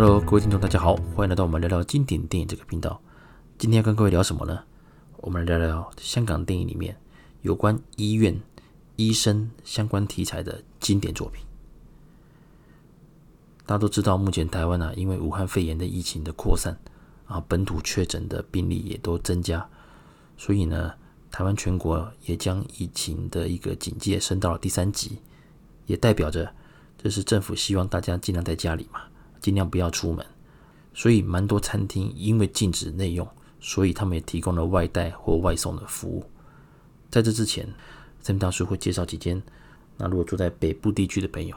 Hello，各位听众，大家好，欢迎来到我们聊聊经典电影这个频道。今天要跟各位聊什么呢？我们来聊聊香港电影里面有关医院、医生相关题材的经典作品。大家都知道，目前台湾啊，因为武汉肺炎的疫情的扩散啊，本土确诊的病例也都增加，所以呢，台湾全国也将疫情的一个警戒升到了第三级，也代表着这是政府希望大家尽量在家里嘛。尽量不要出门，所以蛮多餐厅因为禁止内用，所以他们也提供了外带或外送的服务。在这之前，这边大叔会介绍几间。那如果住在北部地区的朋友，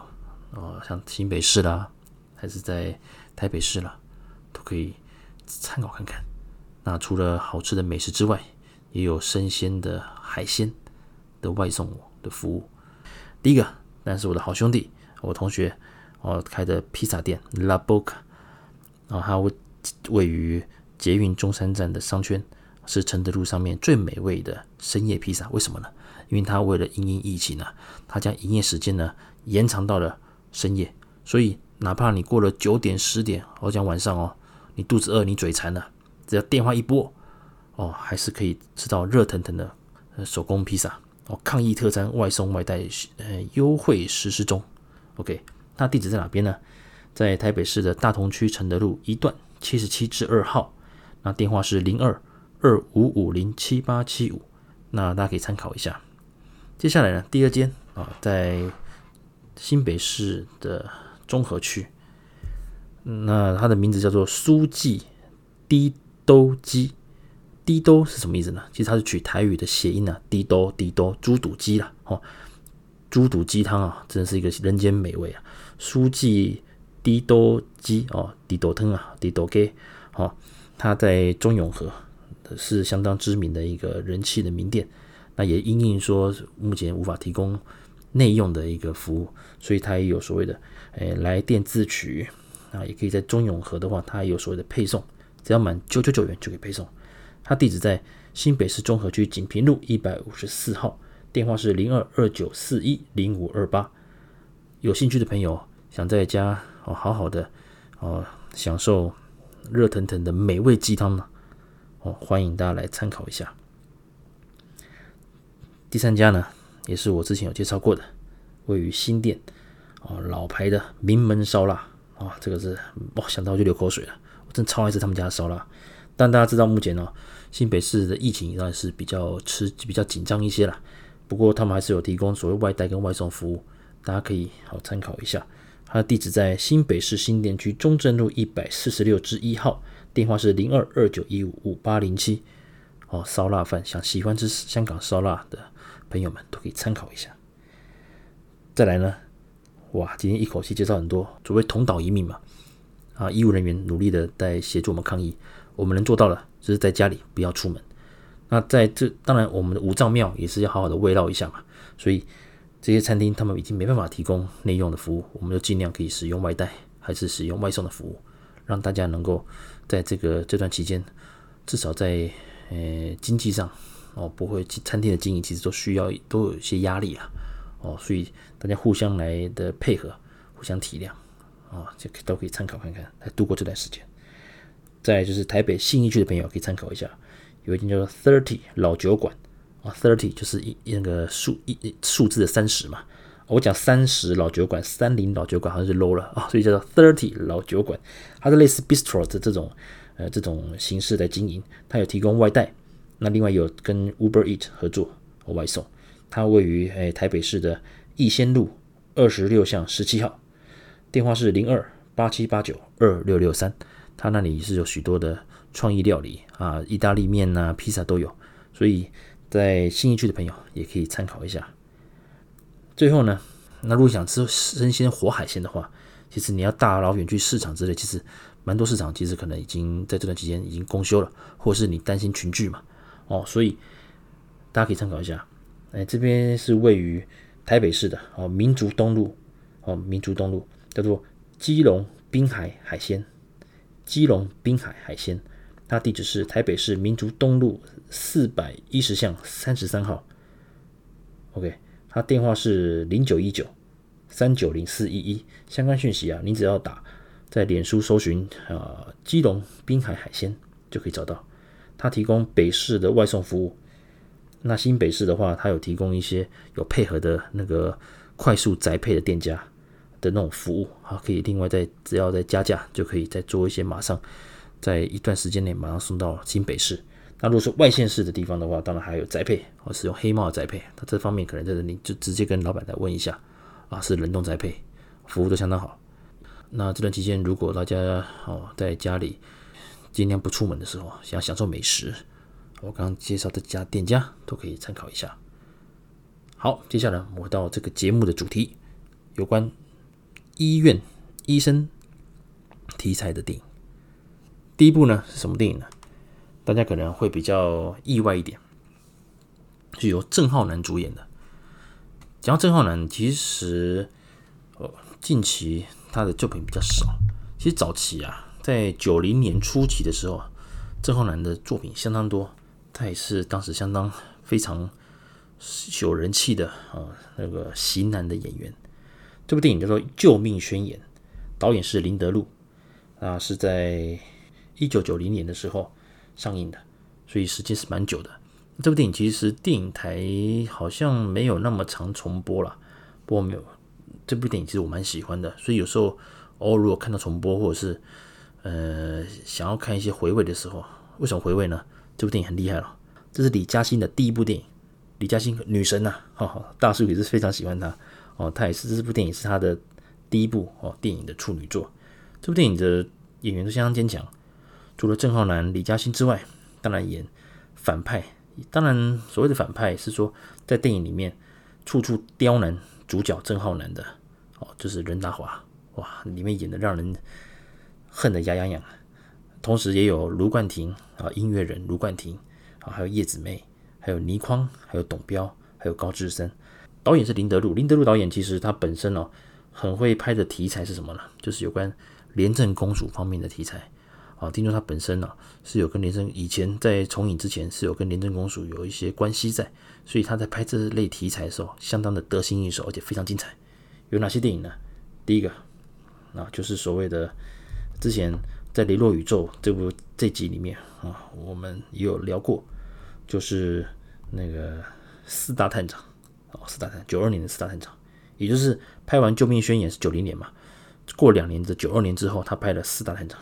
哦，像新北市啦，还是在台北市啦，都可以参考看看。那除了好吃的美食之外，也有生鲜的海鲜的外送的服务。第一个，那是我的好兄弟，我同学。哦，开的披萨店 La Boca，然后它位位于捷运中山站的商圈，是承德路上面最美味的深夜披萨。为什么呢？因为它为了因应疫情呢，它将营业时间呢延长到了深夜，所以哪怕你过了九点十点，我讲晚上哦，你肚子饿，你嘴馋了，只要电话一拨，哦，还是可以吃到热腾腾的手工披萨。哦，抗疫特餐外送外带，呃，优惠实施中。OK。那地址在哪边呢？在台北市的大同区承德路一段七十七至二号。那电话是零二二五五零七八七五。那大家可以参考一下。接下来呢，第二间啊，在新北市的中和区。那它的名字叫做苏记滴兜鸡。滴兜是什么意思呢？其实它是取台语的谐音啊，滴兜滴兜猪肚鸡啦。哦，猪肚鸡汤啊，真是一个人间美味啊。书记滴兜鸡哦，滴兜汤啊，滴兜鸡哦，它在中永和是相当知名的一个人气的名店。那也因应说目前无法提供内用的一个服务，所以它也有所谓的诶、哎、来电自取啊，也可以在中永和的话，它也有所谓的配送，只要满九九九元就可以配送。它地址在新北市中和区锦屏路一百五十四号，电话是零二二九四一零五二八，有兴趣的朋友。想在家哦，好好的哦，享受热腾腾的美味鸡汤呢哦，欢迎大家来参考一下。第三家呢，也是我之前有介绍过的，位于新店哦，老牌的名门烧腊啊，这个是哇，想到就流口水了。我真超爱吃他们家的烧腊。但大家知道，目前呢，新北市的疫情当然是比较吃比较紧张一些了。不过他们还是有提供所谓外带跟外送服务，大家可以好参考一下。它的地址在新北市新店区中正路一百四十六之一号，电话是零二二九一五五八零七。哦，烧腊饭，想喜欢吃香港烧腊的朋友们都可以参考一下。再来呢，哇，今天一口气介绍很多，所谓同岛一命嘛。啊，医务人员努力的在协助我们抗疫，我们能做到的就是在家里不要出门。那在这，当然我们的五脏庙也是要好好的慰劳一下嘛，所以。这些餐厅他们已经没办法提供内用的服务，我们就尽量可以使用外带，还是使用外送的服务，让大家能够在这个这段期间，至少在呃经济上哦不会，餐厅的经营其实都需要都有一些压力啊哦，所以大家互相来的配合，互相体谅啊，哦，就都可以参考看看，来度过这段时间。再就是台北信义区的朋友可以参考一下，有一间叫做 Thirty 老酒馆。啊，thirty 就是一那个数一数字的三十嘛。我讲三十老酒馆，三零老酒馆好像是 low 了啊，所以叫做 thirty 老酒馆。它是类似 bistro 的这种呃这种形式来经营，它有提供外带，那另外有跟 Uber Eat 合作和外送。它位于诶台北市的逸仙路二十六巷十七号，电话是零二八七八九二六六三。它那里是有许多的创意料理啊，意大利面呐、披萨都有，所以。在新一区的朋友也可以参考一下。最后呢，那如果想吃生鲜活海鲜的话，其实你要大老远去市场之类，其实蛮多市场其实可能已经在这段期间已经公休了，或是你担心群聚嘛，哦，所以大家可以参考一下。哎，这边是位于台北市的哦，民族东路哦，民族东路叫做基隆滨海海鲜，基隆滨海海鲜。它地址是台北市民族东路四百一十巷三十三号。OK，它电话是零九一九三九零四一一。相关讯息啊，你只要打在脸书搜寻啊，基隆滨海海鲜就可以找到。他提供北市的外送服务。那新北市的话，他有提供一些有配合的那个快速宅配的店家的那种服务，啊，可以另外再只要再加价，就可以再做一些，马上在一段时间内马上送到新北市。那如果是外县市的地方的话，当然还有宅配，或是用黑猫的宅配，那这方面可能在这里就直接跟老板来问一下，啊，是冷冻宅配，服务都相当好。那这段期间，如果大家哦在家里尽量不出门的时候，想享受美食。我刚刚介绍的家店家都可以参考一下。好，接下来我到这个节目的主题，有关医院医生题材的电影。第一部呢是什么电影呢？大家可能会比较意外一点，是由郑浩南主演的。讲到郑浩南，其实呃近期他的作品比较少。其实早期啊，在九零年初期的时候，郑浩南的作品相当多。他也是当时相当非常有人气的啊，那个型男的演员。这部电影叫做《救命宣言》，导演是林德禄，啊，是在一九九零年的时候上映的，所以时间是蛮久的。这部电影其实电影台好像没有那么常重播了，不过没有这部电影其实我蛮喜欢的，所以有时候偶尔如果看到重播或者是呃想要看一些回味的时候，为什么回味呢？这部电影很厉害了，这是李嘉欣的第一部电影。李嘉欣女神呐、哈哈，大叔也是非常喜欢她哦。她也是这部电影是她的第一部哦电影的处女作。这部电影的演员都相当坚强，除了郑浩南、李嘉欣之外，当然演反派。当然，所谓的反派是说在电影里面处处刁难主角郑浩南的哦，就是任达华哇，里面演的让人恨得牙痒痒。同时也有卢冠廷啊，音乐人卢冠廷啊，还有叶子楣，还有倪匡，还有董彪，还有高志森。导演是林德禄，林德禄导演其实他本身哦，很会拍的题材是什么呢？就是有关廉政公署方面的题材啊。听说他本身呢是有跟廉政以前在重影之前是有跟廉政公署有一些关系在，所以他在拍这类题材的时候相当的得心应手，而且非常精彩。有哪些电影呢？第一个啊，就是所谓的之前。在《雷洛宇宙》这部这集里面啊，我们也有聊过，就是那个四大探长哦，四大探九二年的四大探长，也就是拍完《救命宣言》是九零年嘛，过两年的九二年之后，他拍了四大探长。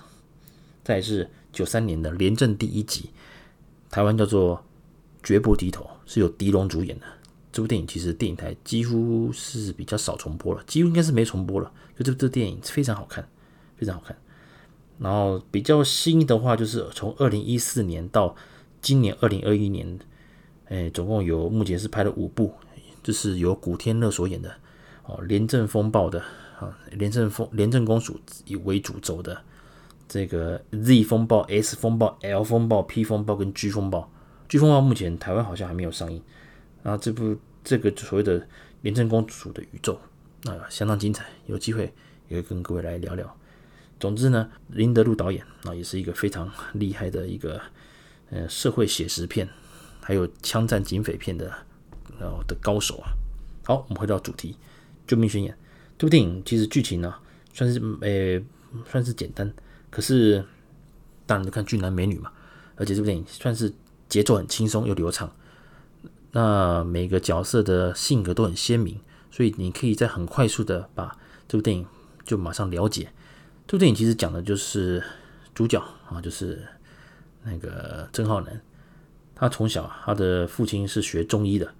再是九三年的《廉政第一集》，台湾叫做《绝不低头》，是由狄龙主演的。这部电影其实电影台几乎是比较少重播了，几乎应该是没重播了。就这部这电影非常好看，非常好看。然后比较新的话，就是从二零一四年到今年二零二一年，哎，总共有目前是拍了五部，就是由古天乐所演的哦，廉政风暴的啊，廉政风廉政公署以为主轴的这个 Z 风暴、S 风暴、L 风暴、P 风暴跟 G 风暴。G 风暴目前台湾好像还没有上映。然后这部这个所谓的廉政公署的宇宙啊，相当精彩，有机会也会跟各位来聊聊。总之呢，林德禄导演啊，也是一个非常厉害的一个呃社会写实片，还有枪战警匪片的然后的高手啊。好，我们回到主题，《救命宣言》这部电影其实剧情呢算是呃算是简单，可是当然就看俊男美女嘛，而且这部电影算是节奏很轻松又流畅，那每个角色的性格都很鲜明，所以你可以在很快速的把这部电影就马上了解。这部电影其实讲的就是主角啊，就是那个郑浩南。他从小他的父亲是学中医的，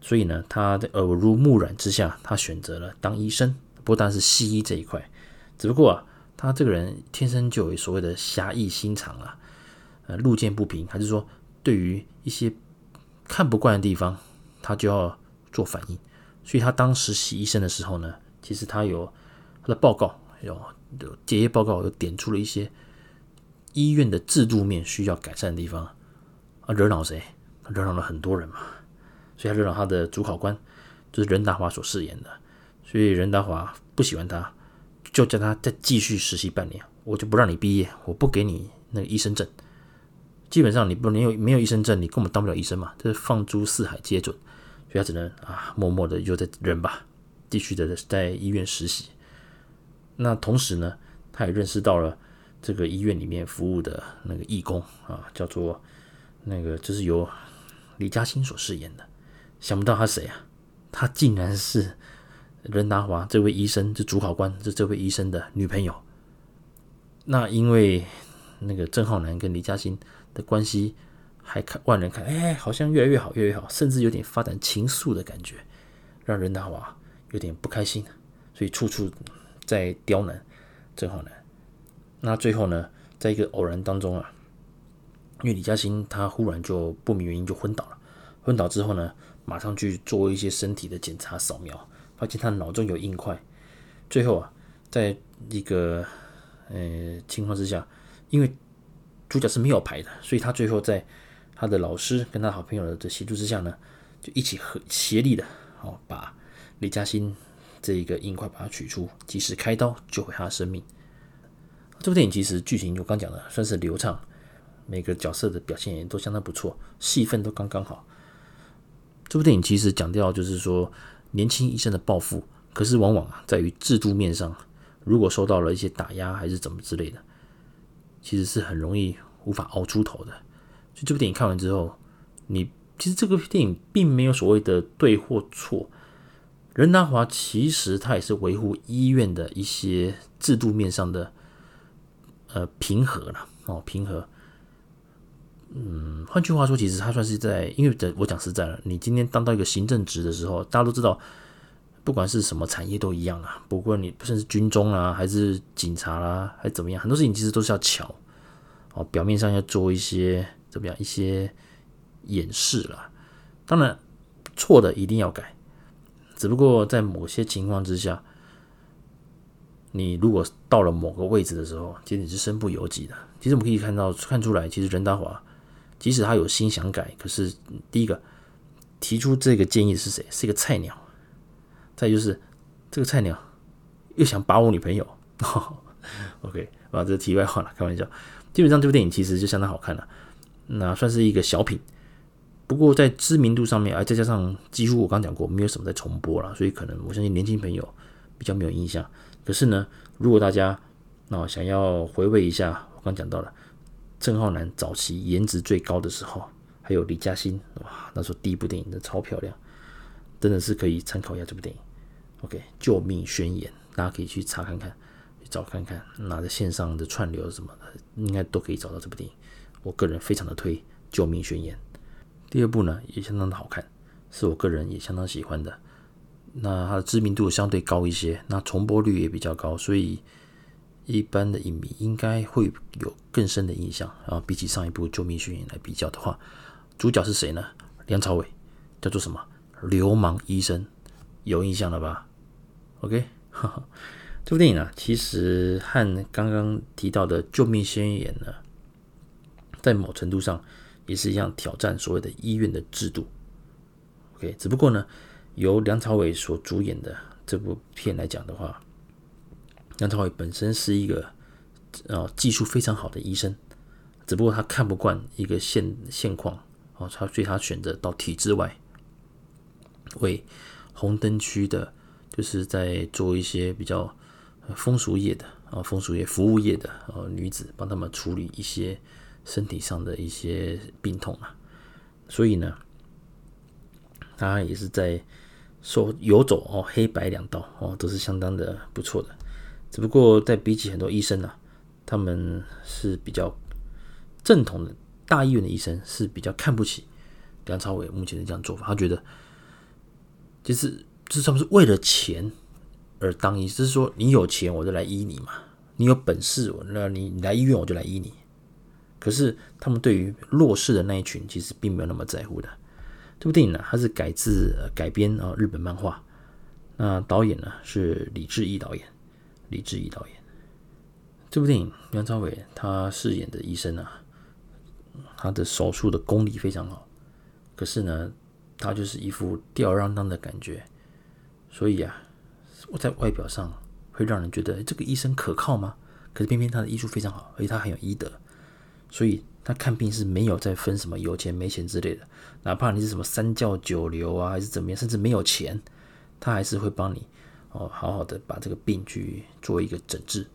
所以呢，他在耳濡目染之下，他选择了当医生。不单是西医这一块，只不过啊，他这个人天生就有所谓的侠义心肠啊，呃，路见不平，还是说对于一些看不惯的地方，他就要做反应。所以他当实习医生的时候呢，其实他有他的报告有。结业报告有点出了一些医院的制度面需要改善的地方啊，惹恼谁？惹恼了很多人嘛，所以他惹恼他的主考官，就是任达华所饰演的。所以任达华不喜欢他，就叫他再继续实习半年，我就不让你毕业，我不给你那个医生证。基本上你不没有没有医生证，你根本当不了医生嘛，这是放诸四海皆准。所以他只能啊，默默的就在忍吧，继续的在医院实习。那同时呢，他也认识到了这个医院里面服务的那个义工啊，叫做那个就是由李嘉欣所饰演的。想不到他谁啊？他竟然是任达华这位医生，这主考官，是这位医生的女朋友。那因为那个郑浩南跟李嘉欣的关系，还看外人看，哎，好像越来越好，越来越好，甚至有点发展情愫的感觉，让任达华有点不开心，所以处处在刁难郑浩南。那最后呢，在一个偶然当中啊，因为李嘉欣她忽然就不明原因就昏倒了，昏倒之后呢，马上去做一些身体的检查扫描，发现他脑中有硬块，最后啊，在一个。呃，情况之下，因为主角是没有牌的，所以他最后在他的老师跟他好朋友的协助之下呢，就一起合协力的哦，把李嘉欣这一个硬块把它取出，及时开刀救回他的生命。这部电影其实剧情我刚讲的算是流畅，每个角色的表现也都相当不错，戏份都刚刚好。这部电影其实讲掉就是说年轻医生的抱负，可是往往啊在于制度面上。如果受到了一些打压还是怎么之类的，其实是很容易无法熬出头的。所以这部电影看完之后，你其实这个电影并没有所谓的对或错。任达华其实他也是维护医院的一些制度面上的呃平和了哦，平和。嗯，换句话说，其实他算是在，因为我讲实在了，你今天当到一个行政职的时候，大家都知道。不管是什么产业都一样啊，不过你不是军中啊，还是警察啦、还是怎么样，很多事情其实都是要巧哦，表面上要做一些怎么样一些掩饰啦。当然错的一定要改，只不过在某些情况之下，你如果到了某个位置的时候，其实你是身不由己的。其实我们可以看到看出来，其实任达华即使他有心想改，可是第一个提出这个建议是谁？是一个菜鸟。再就是这个菜鸟又想把我女朋友，OK，啊，这题外话了，开玩笑。基本上这部电影其实就相当好看了，那算是一个小品。不过在知名度上面，哎，再加上几乎我刚讲过，没有什么在重播了，所以可能我相信年轻朋友比较没有印象。可是呢，如果大家那想要回味一下，我刚讲到了郑浩南早期颜值最高的时候，还有李嘉欣，哇，那时候第一部电影的超漂亮。真的是可以参考一下这部电影，OK，《救命宣言》，大家可以去查看看，去找看看，拿着线上的串流什么的，应该都可以找到这部电影。我个人非常的推《救命宣言》。第二部呢，也相当的好看，是我个人也相当喜欢的。那它的知名度相对高一些，那重播率也比较高，所以一般的影迷应该会有更深的印象。啊比起上一部《救命宣言》来比较的话，主角是谁呢？梁朝伟，叫做什么？流氓医生有印象了吧？OK，呵呵，这部电影啊，其实和刚刚提到的《救命宣言》呢，在某程度上也是一样挑战所谓的医院的制度。OK，只不过呢，由梁朝伟所主演的这部片来讲的话，梁朝伟本身是一个呃技术非常好的医生，只不过他看不惯一个现现况哦，他所以他选择到体制外。为红灯区的，就是在做一些比较风俗业的啊，风俗业服务业的呃女子，帮他们处理一些身体上的一些病痛啊。所以呢，他也是在说游走哦，黑白两道哦，都是相当的不错的。只不过在比起很多医生呢、啊，他们是比较正统的大医院的医生是比较看不起梁朝伟目前的这样做法，他觉得。就是，就是他们是为了钱而当医，就是说你有钱我就来医你嘛，你有本事我那你你来医院我就来医你。可是他们对于弱势的那一群其实并没有那么在乎的。这部电影呢，它是改自改编啊日本漫画，那导演呢是李志毅导演，李志毅导演。这部电影梁朝伟他饰演的医生啊，他的手术的功力非常好，可是呢。他就是一副吊儿郎当的感觉，所以啊，我在外表上会让人觉得这个医生可靠吗？可是偏偏他的医术非常好，而且他很有医德，所以他看病是没有再分什么有钱没钱之类的，哪怕你是什么三教九流啊，还是怎么样，甚至没有钱，他还是会帮你哦，好好的把这个病去做一个诊治。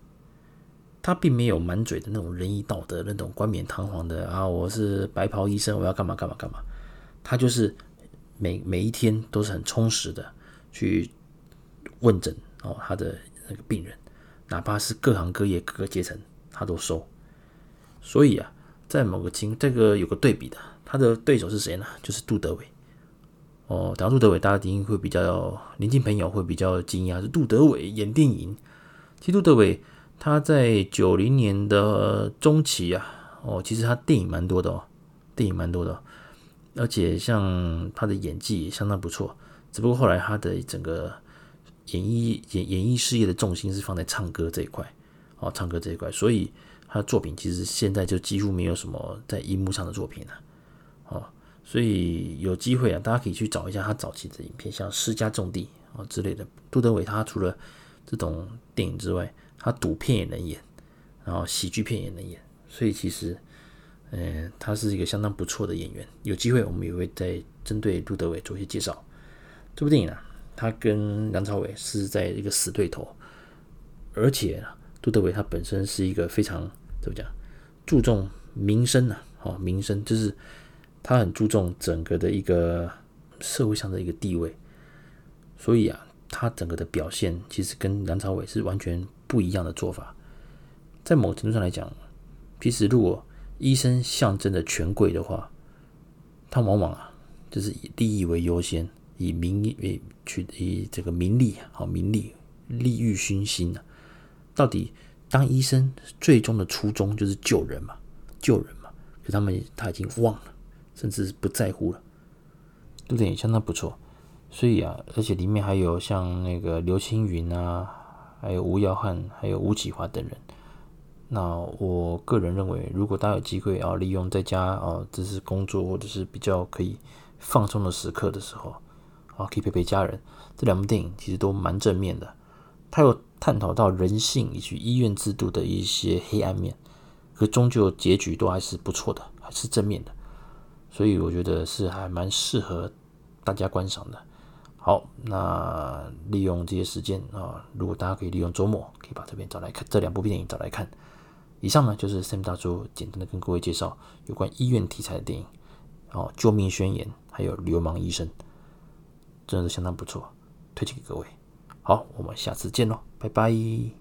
他并没有满嘴的那种仁义道德、那种冠冕堂皇的啊，我是白袍医生，我要干嘛干嘛干嘛。他就是每每一天都是很充实的去问诊哦，他的那个病人，哪怕是各行各业各个阶层，他都收。所以啊，在某个情这个有个对比的，他的对手是谁呢？就是杜德伟。哦，讲到杜德伟，大家一定会比较年轻朋友会比较惊讶，是杜德伟演电影。其实杜德伟他在九零年的中期啊，哦，其实他电影蛮多的哦，电影蛮多的，而且像他的演技也相当不错。只不过后来他的整个演艺演演艺事业的重心是放在唱歌这一块，哦，唱歌这一块，所以他的作品其实现在就几乎没有什么在荧幕上的作品了，所以有机会啊，大家可以去找一下他早期的影片，像《诗家种地》啊之类的。杜德伟他除了这种电影之外，他赌片也能演，然后喜剧片也能演。所以其实，嗯，他是一个相当不错的演员。有机会我们也会再针对杜德伟做一些介绍。这部电影啊，他跟梁朝伟是在一个死对头，而且杜德伟他本身是一个非常怎么讲，注重名声呐，哦，名声就是。他很注重整个的一个社会上的一个地位，所以啊，他整个的表现其实跟梁朝伟是完全不一样的做法。在某程度上来讲，其实如果医生象征着权贵的话，他往往啊就是以利益为优先，以名为取以这个名利好名利利欲熏心啊。到底当医生最终的初衷就是救人嘛，救人嘛，可他们他已经忘了。甚至不在乎了，对不对？相当不错。所以啊，而且里面还有像那个刘青云啊，还有吴耀汉，还有吴启华等人。那我个人认为，如果大家有机会啊，利用在家啊，这是工作或者是比较可以放松的时刻的时候啊，可以陪陪家人。这两部电影其实都蛮正面的，它有探讨到人性以及医院制度的一些黑暗面，可终究结局都还是不错的，还是正面的。所以我觉得是还蛮适合大家观赏的。好，那利用这些时间啊，如果大家可以利用周末，可以把这边找来看，这两部电影找来看。以上呢，就是 Sam 大叔简单的跟各位介绍有关医院题材的电影哦，《救命宣言》还有《流氓医生》，真的是相当不错，推荐给各位。好，我们下次见喽，拜拜。